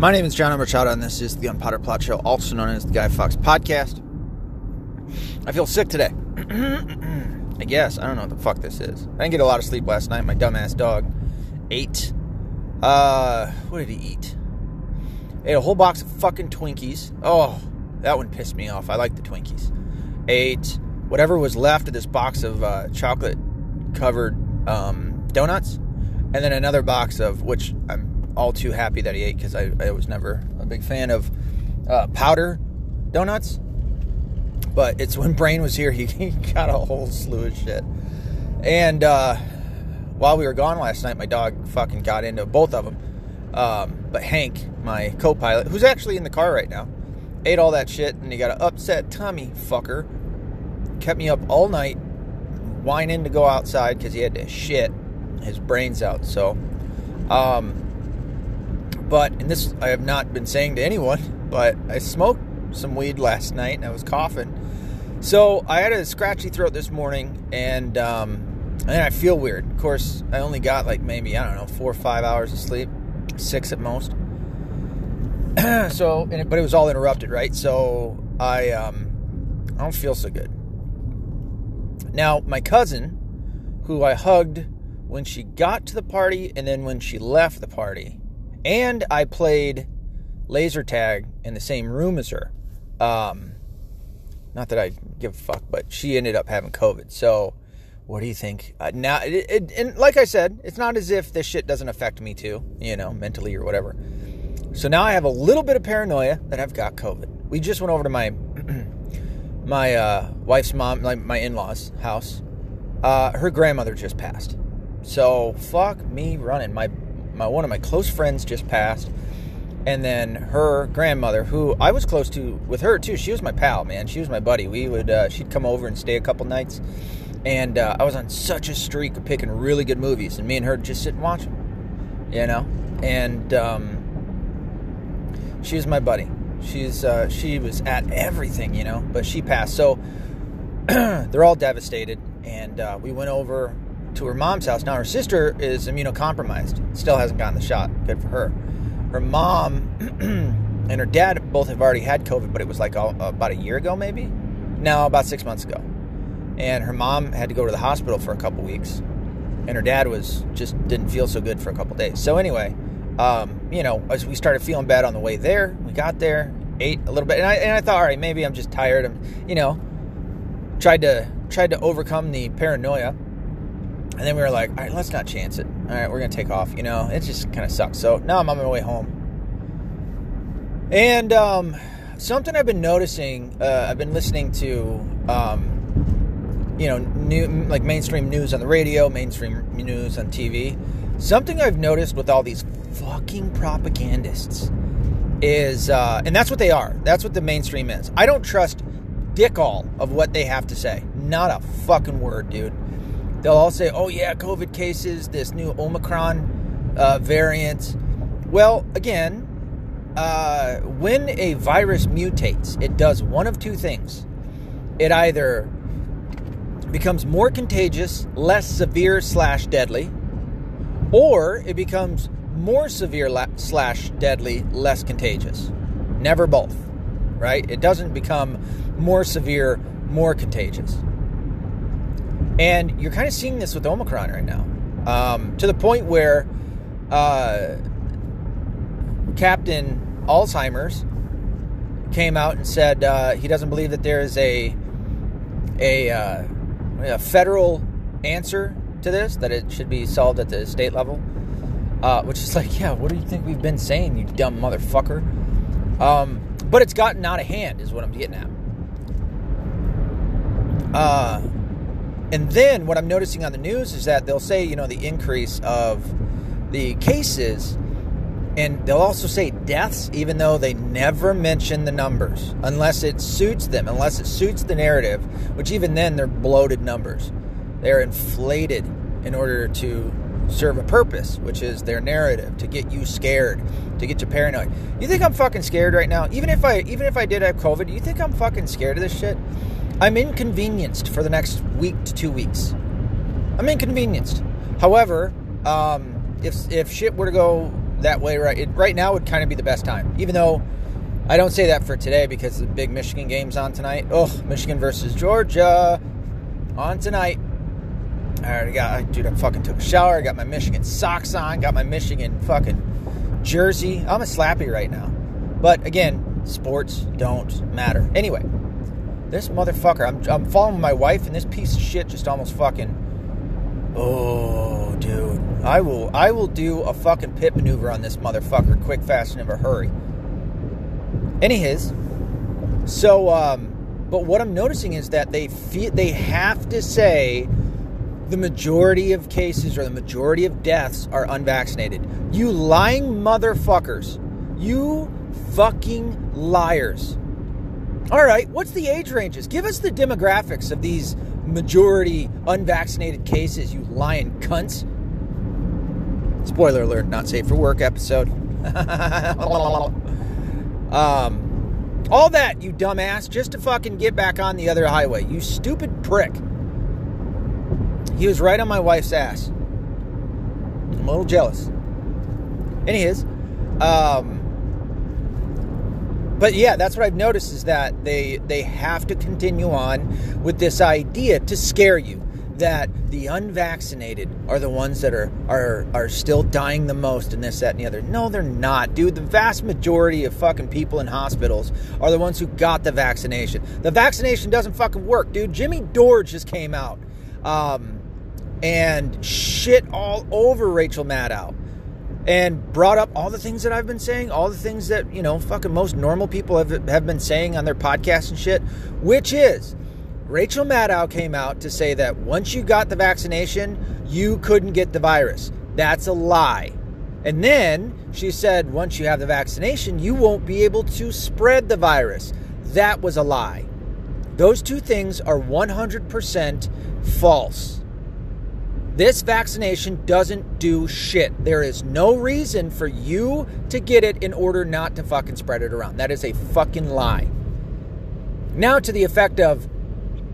My name is John Machado, and this is the Unpotted Plot Show, also known as the Guy Fox Podcast. I feel sick today. I guess. I don't know what the fuck this is. I didn't get a lot of sleep last night. My dumbass dog ate. Uh, what did he eat? Ate a whole box of fucking Twinkies. Oh, that one pissed me off. I like the Twinkies. Ate whatever was left of this box of uh, chocolate covered um, donuts, and then another box of which I'm all too happy that he ate because I, I was never a big fan of uh, powder donuts. But it's when Brain was here, he, he got a whole slew of shit. And uh, while we were gone last night, my dog fucking got into both of them. Um, but Hank, my co pilot, who's actually in the car right now, ate all that shit and he got an upset tummy fucker. Kept me up all night, whining to go outside because he had to shit his brains out. So, um, but, and this I have not been saying to anyone, but I smoked some weed last night and I was coughing. So I had a scratchy throat this morning and, um, and I feel weird. Of course, I only got like maybe, I don't know, four or five hours of sleep, six at most. so, it, but it was all interrupted, right? So I, um, I don't feel so good. Now, my cousin, who I hugged when she got to the party and then when she left the party, and I played laser tag in the same room as her. Um, not that I give a fuck, but she ended up having COVID. So, what do you think? Uh, now, it, it, and like I said, it's not as if this shit doesn't affect me too, you know, mentally or whatever. So now I have a little bit of paranoia that I've got COVID. We just went over to my my uh, wife's mom, like my in-laws' house. Uh, her grandmother just passed. So fuck me running. My my one of my close friends just passed and then her grandmother, who I was close to with her too. She was my pal, man. She was my buddy. We would uh, she'd come over and stay a couple nights, and uh, I was on such a streak of picking really good movies, and me and her just sit and watch them, you know. And um, she was my buddy. She's uh, she was at everything, you know. But she passed, so they're all devastated. And uh, we went over to her mom's house. Now her sister is immunocompromised, still hasn't gotten the shot. Good for her her mom and her dad both have already had COVID, but it was like all, about a year ago, maybe. No, about six months ago. And her mom had to go to the hospital for a couple weeks, and her dad was just didn't feel so good for a couple days. So anyway, um, you know, as we started feeling bad on the way there, we got there, ate a little bit, and I, and I thought, all right, maybe I'm just tired. I'm, you know, tried to tried to overcome the paranoia, and then we were like, all right, let's not chance it all right, we're gonna take off. You know, it just kind of sucks. So now I'm on my way home, and um, something I've been noticing. Uh, I've been listening to, um, you know, new like mainstream news on the radio, mainstream news on TV. Something I've noticed with all these fucking propagandists is, uh, and that's what they are. That's what the mainstream is. I don't trust dick all of what they have to say. Not a fucking word, dude. They'll all say, oh, yeah, COVID cases, this new Omicron uh, variant. Well, again, uh, when a virus mutates, it does one of two things. It either becomes more contagious, less severe slash deadly, or it becomes more severe la- slash deadly, less contagious. Never both, right? It doesn't become more severe, more contagious. And you're kind of seeing this with Omicron right now, um, to the point where uh, Captain Alzheimer's came out and said uh, he doesn't believe that there is a a, uh, a, federal answer to this, that it should be solved at the state level. Uh, which is like, yeah, what do you think we've been saying, you dumb motherfucker? Um, but it's gotten out of hand, is what I'm getting at. Uh, and then what I'm noticing on the news is that they'll say, you know, the increase of the cases, and they'll also say deaths, even though they never mention the numbers, unless it suits them, unless it suits the narrative, which even then they're bloated numbers. They're inflated in order to serve a purpose, which is their narrative, to get you scared, to get you paranoid. You think I'm fucking scared right now? Even if I even if I did have COVID, you think I'm fucking scared of this shit? I'm inconvenienced for the next week to two weeks. I'm inconvenienced. However, um, if if shit were to go that way right it, right now would kind of be the best time. Even though I don't say that for today because the big Michigan game's on tonight. Oh, Michigan versus Georgia on tonight. I already got, dude. I fucking took a shower. I got my Michigan socks on. Got my Michigan fucking jersey. I'm a slappy right now. But again, sports don't matter. Anyway, this motherfucker. I'm, I'm following my wife, and this piece of shit just almost fucking. Oh, dude. I will. I will do a fucking pit maneuver on this motherfucker, quick, fast, and in a hurry. Anyways, so um, but what I'm noticing is that they feel they have to say the majority of cases or the majority of deaths are unvaccinated. You lying motherfuckers. You fucking liars. All right, what's the age ranges? Give us the demographics of these majority unvaccinated cases, you lying cunts. Spoiler alert, not safe for work episode. um, all that, you dumbass, just to fucking get back on the other highway. You stupid prick. He was right on my wife's ass. I'm a little jealous. Anyways, um, but yeah, that's what I've noticed is that they they have to continue on with this idea to scare you that the unvaccinated are the ones that are are are still dying the most and this that and the other. No, they're not, dude. The vast majority of fucking people in hospitals are the ones who got the vaccination. The vaccination doesn't fucking work, dude. Jimmy Dore just came out. Um, and shit all over Rachel Maddow and brought up all the things that I've been saying, all the things that, you know, fucking most normal people have, have been saying on their podcasts and shit, which is Rachel Maddow came out to say that once you got the vaccination, you couldn't get the virus. That's a lie. And then she said, once you have the vaccination, you won't be able to spread the virus. That was a lie. Those two things are 100% false. This vaccination doesn't do shit. There is no reason for you to get it in order not to fucking spread it around. That is a fucking lie. Now to the effect of,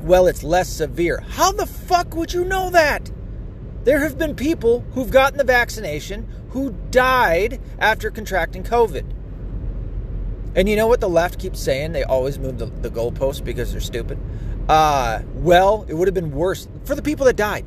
well, it's less severe. How the fuck would you know that? There have been people who've gotten the vaccination who died after contracting COVID. And you know what the left keeps saying? They always move the, the goalposts because they're stupid. Uh, well, it would have been worse for the people that died.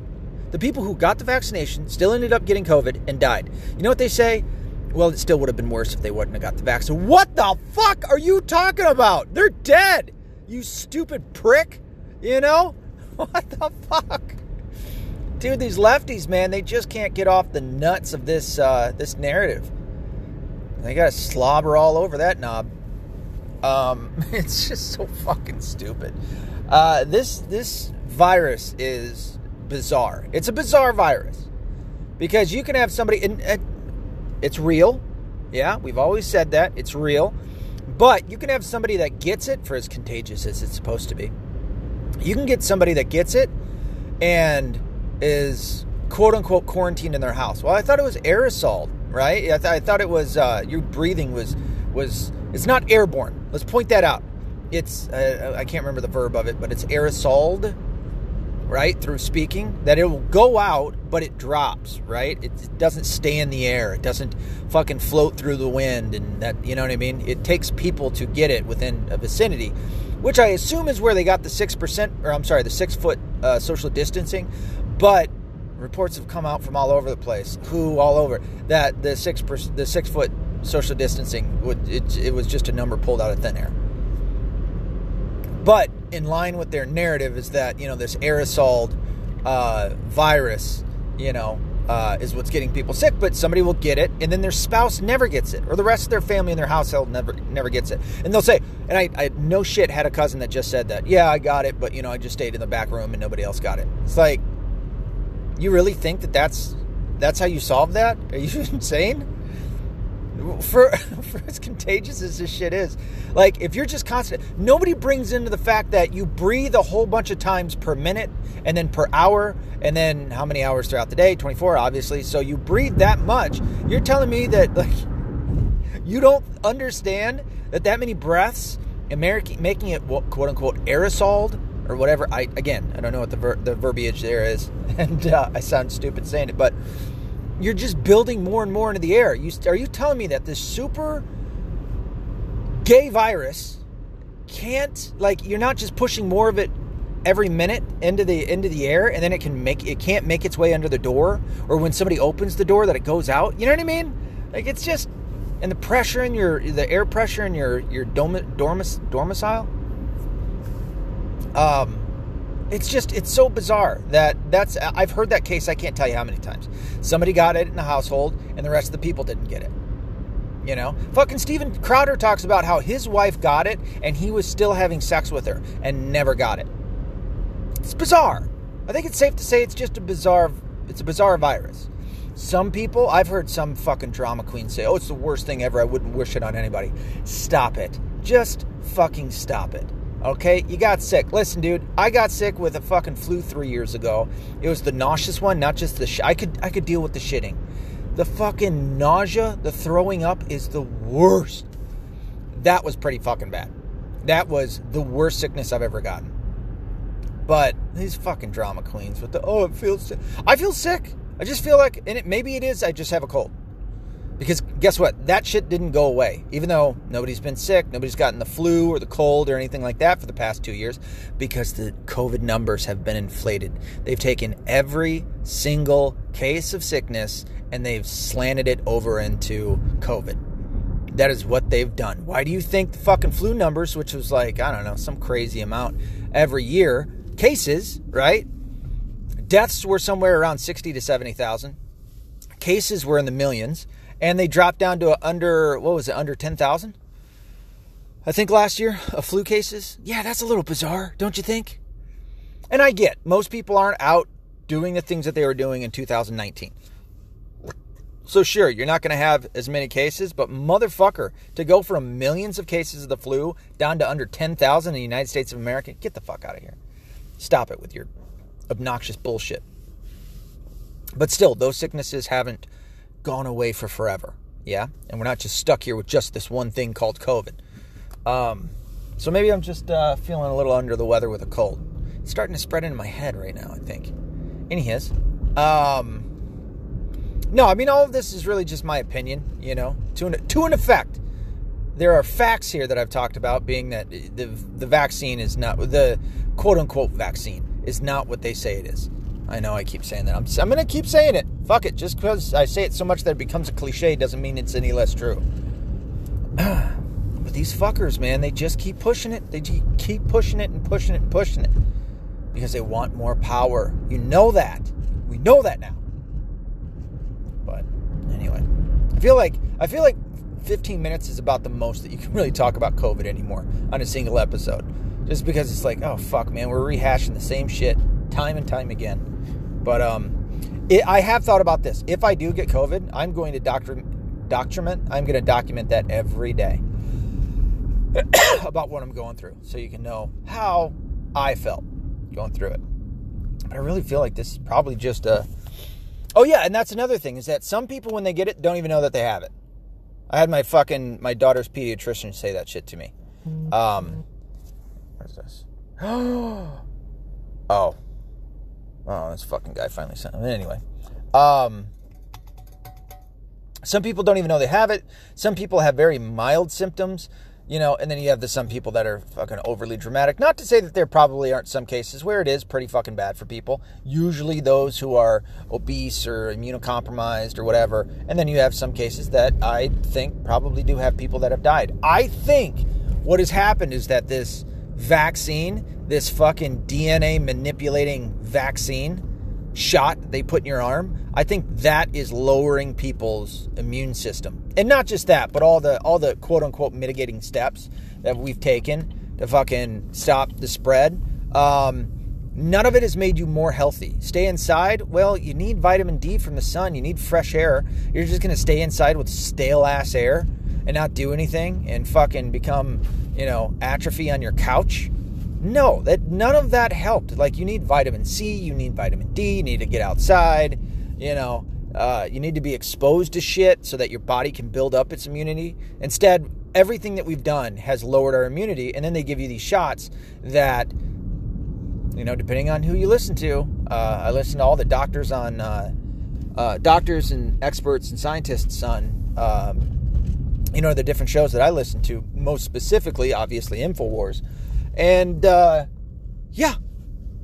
The people who got the vaccination still ended up getting COVID and died. You know what they say? Well, it still would have been worse if they wouldn't have got the vaccine. What the fuck are you talking about? They're dead. You stupid prick. You know? What the fuck? Dude, these lefties, man, they just can't get off the nuts of this uh, this narrative. They gotta slobber all over that knob. Um, it's just so fucking stupid. Uh, this this virus is bizarre. It's a bizarre virus because you can have somebody, and, it's real. Yeah, we've always said that it's real. But you can have somebody that gets it for as contagious as it's supposed to be. You can get somebody that gets it and is quote unquote quarantined in their house. Well, I thought it was aerosol, right? I, th- I thought it was uh, your breathing was was it's not airborne. Let's point that out. It's uh, I can't remember the verb of it, but it's aerosoled right, through speaking, that it will go out, but it drops, right? It doesn't stay in the air. It doesn't fucking float through the wind, and that, you know what I mean? It takes people to get it within a vicinity, which I assume is where they got the 6%, or I'm sorry, the six foot uh, social distancing, but reports have come out from all over the place, who all over, that the six, per, the six foot social distancing, would, it, it was just a number pulled out of thin air. But in line with their narrative is that you know this aerosol uh, virus, you know, uh, is what's getting people sick. But somebody will get it, and then their spouse never gets it, or the rest of their family and their household never never gets it. And they'll say, and I, I no shit had a cousin that just said that. Yeah, I got it, but you know, I just stayed in the back room and nobody else got it. It's like, you really think that that's that's how you solve that? Are you insane? For for as contagious as this shit is. Like if you're just constant, nobody brings into the fact that you breathe a whole bunch of times per minute and then per hour and then how many hours throughout the day? 24 obviously. So you breathe that much. You're telling me that like you don't understand that that many breaths making it quote unquote aerosoled or whatever. I again, I don't know what the ver- the verbiage there is, and uh, I sound stupid saying it, but you're just building more and more into the air. You, are you telling me that this super gay virus can't like you're not just pushing more of it every minute into the into the air and then it can make it can't make its way under the door or when somebody opens the door that it goes out? You know what i mean? Like it's just and the pressure in your the air pressure in your your dom, dormis, domicile? Um it's just it's so bizarre that that's i've heard that case i can't tell you how many times somebody got it in the household and the rest of the people didn't get it you know, fucking Steven Crowder talks about how his wife got it and he was still having sex with her and never got it. It's bizarre. I think it's safe to say it's just a bizarre it's a bizarre virus. Some people, I've heard some fucking drama queen say, "Oh, it's the worst thing ever. I wouldn't wish it on anybody." Stop it. Just fucking stop it. Okay? You got sick. Listen, dude, I got sick with a fucking flu 3 years ago. It was the nauseous one, not just the sh- I could I could deal with the shitting. The fucking nausea, the throwing up is the worst. That was pretty fucking bad. That was the worst sickness I've ever gotten. But these fucking drama queens with the oh it feels sick. I feel sick. I just feel like and it maybe it is I just have a cold. Because guess what? That shit didn't go away. Even though nobody's been sick, nobody's gotten the flu or the cold or anything like that for the past two years, because the COVID numbers have been inflated. They've taken every single case of sickness and they've slanted it over into COVID. That is what they've done. Why do you think the fucking flu numbers, which was like, I don't know, some crazy amount every year, cases, right? Deaths were somewhere around 60 to 70,000. Cases were in the millions, and they dropped down to under, what was it, under 10,000? I think last year, of flu cases. Yeah, that's a little bizarre, don't you think? And I get, most people aren't out doing the things that they were doing in 2019. So sure, you're not going to have as many cases, but motherfucker, to go from millions of cases of the flu down to under 10,000 in the United States of America, get the fuck out of here. Stop it with your obnoxious bullshit. But still, those sicknesses haven't gone away for forever. Yeah? And we're not just stuck here with just this one thing called COVID. Um, so maybe I'm just uh, feeling a little under the weather with a cold. It's starting to spread into my head right now, I think. Anyways, um, no, I mean all of this is really just my opinion, you know, to an, to an effect. There are facts here that I've talked about, being that the the vaccine is not the quote unquote vaccine is not what they say it is. I know I keep saying that. I'm I'm gonna keep saying it. Fuck it. Just because I say it so much that it becomes a cliche doesn't mean it's any less true. but these fuckers, man, they just keep pushing it. They keep pushing it and pushing it and pushing it because they want more power. You know that. We know that now. But anyway, I feel like I feel like 15 minutes is about the most that you can really talk about COVID anymore on a single episode. Just because it's like, oh fuck, man, we're rehashing the same shit time and time again. But um, it, I have thought about this. If I do get COVID, I'm going to doctor, document. I'm going to document that every day about what I'm going through, so you can know how I felt going through it. But I really feel like this is probably just a Oh yeah, and that's another thing is that some people when they get it don't even know that they have it. I had my fucking my daughter's pediatrician say that shit to me. Um, where's this? oh, oh, this fucking guy finally sent. them. Anyway, um, some people don't even know they have it. Some people have very mild symptoms you know, and then you have the some people that are fucking overly dramatic. Not to say that there probably aren't some cases where it is pretty fucking bad for people. Usually those who are obese or immunocompromised or whatever. And then you have some cases that I think probably do have people that have died. I think what has happened is that this vaccine, this fucking DNA manipulating vaccine, shot they put in your arm, I think that is lowering people's immune system. And not just that, but all the all the quote unquote mitigating steps that we've taken to fucking stop the spread. Um, none of it has made you more healthy. Stay inside. Well, you need vitamin D from the sun. You need fresh air. You're just gonna stay inside with stale ass air and not do anything and fucking become, you know, atrophy on your couch. No, that none of that helped. Like you need vitamin C, you need vitamin D, you need to get outside, you know, uh, you need to be exposed to shit so that your body can build up its immunity. Instead, everything that we've done has lowered our immunity, and then they give you these shots that, you know, depending on who you listen to, uh, I listen to all the doctors on uh, uh, doctors and experts and scientists on, um, you know, the different shows that I listen to, most specifically, obviously, InfoWars. And uh, yeah,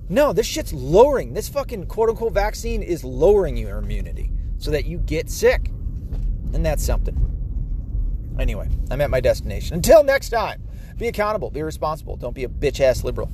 no, this shit's lowering. This fucking quote unquote vaccine is lowering your immunity so that you get sick. And that's something. Anyway, I'm at my destination. Until next time, be accountable, be responsible. Don't be a bitch ass liberal.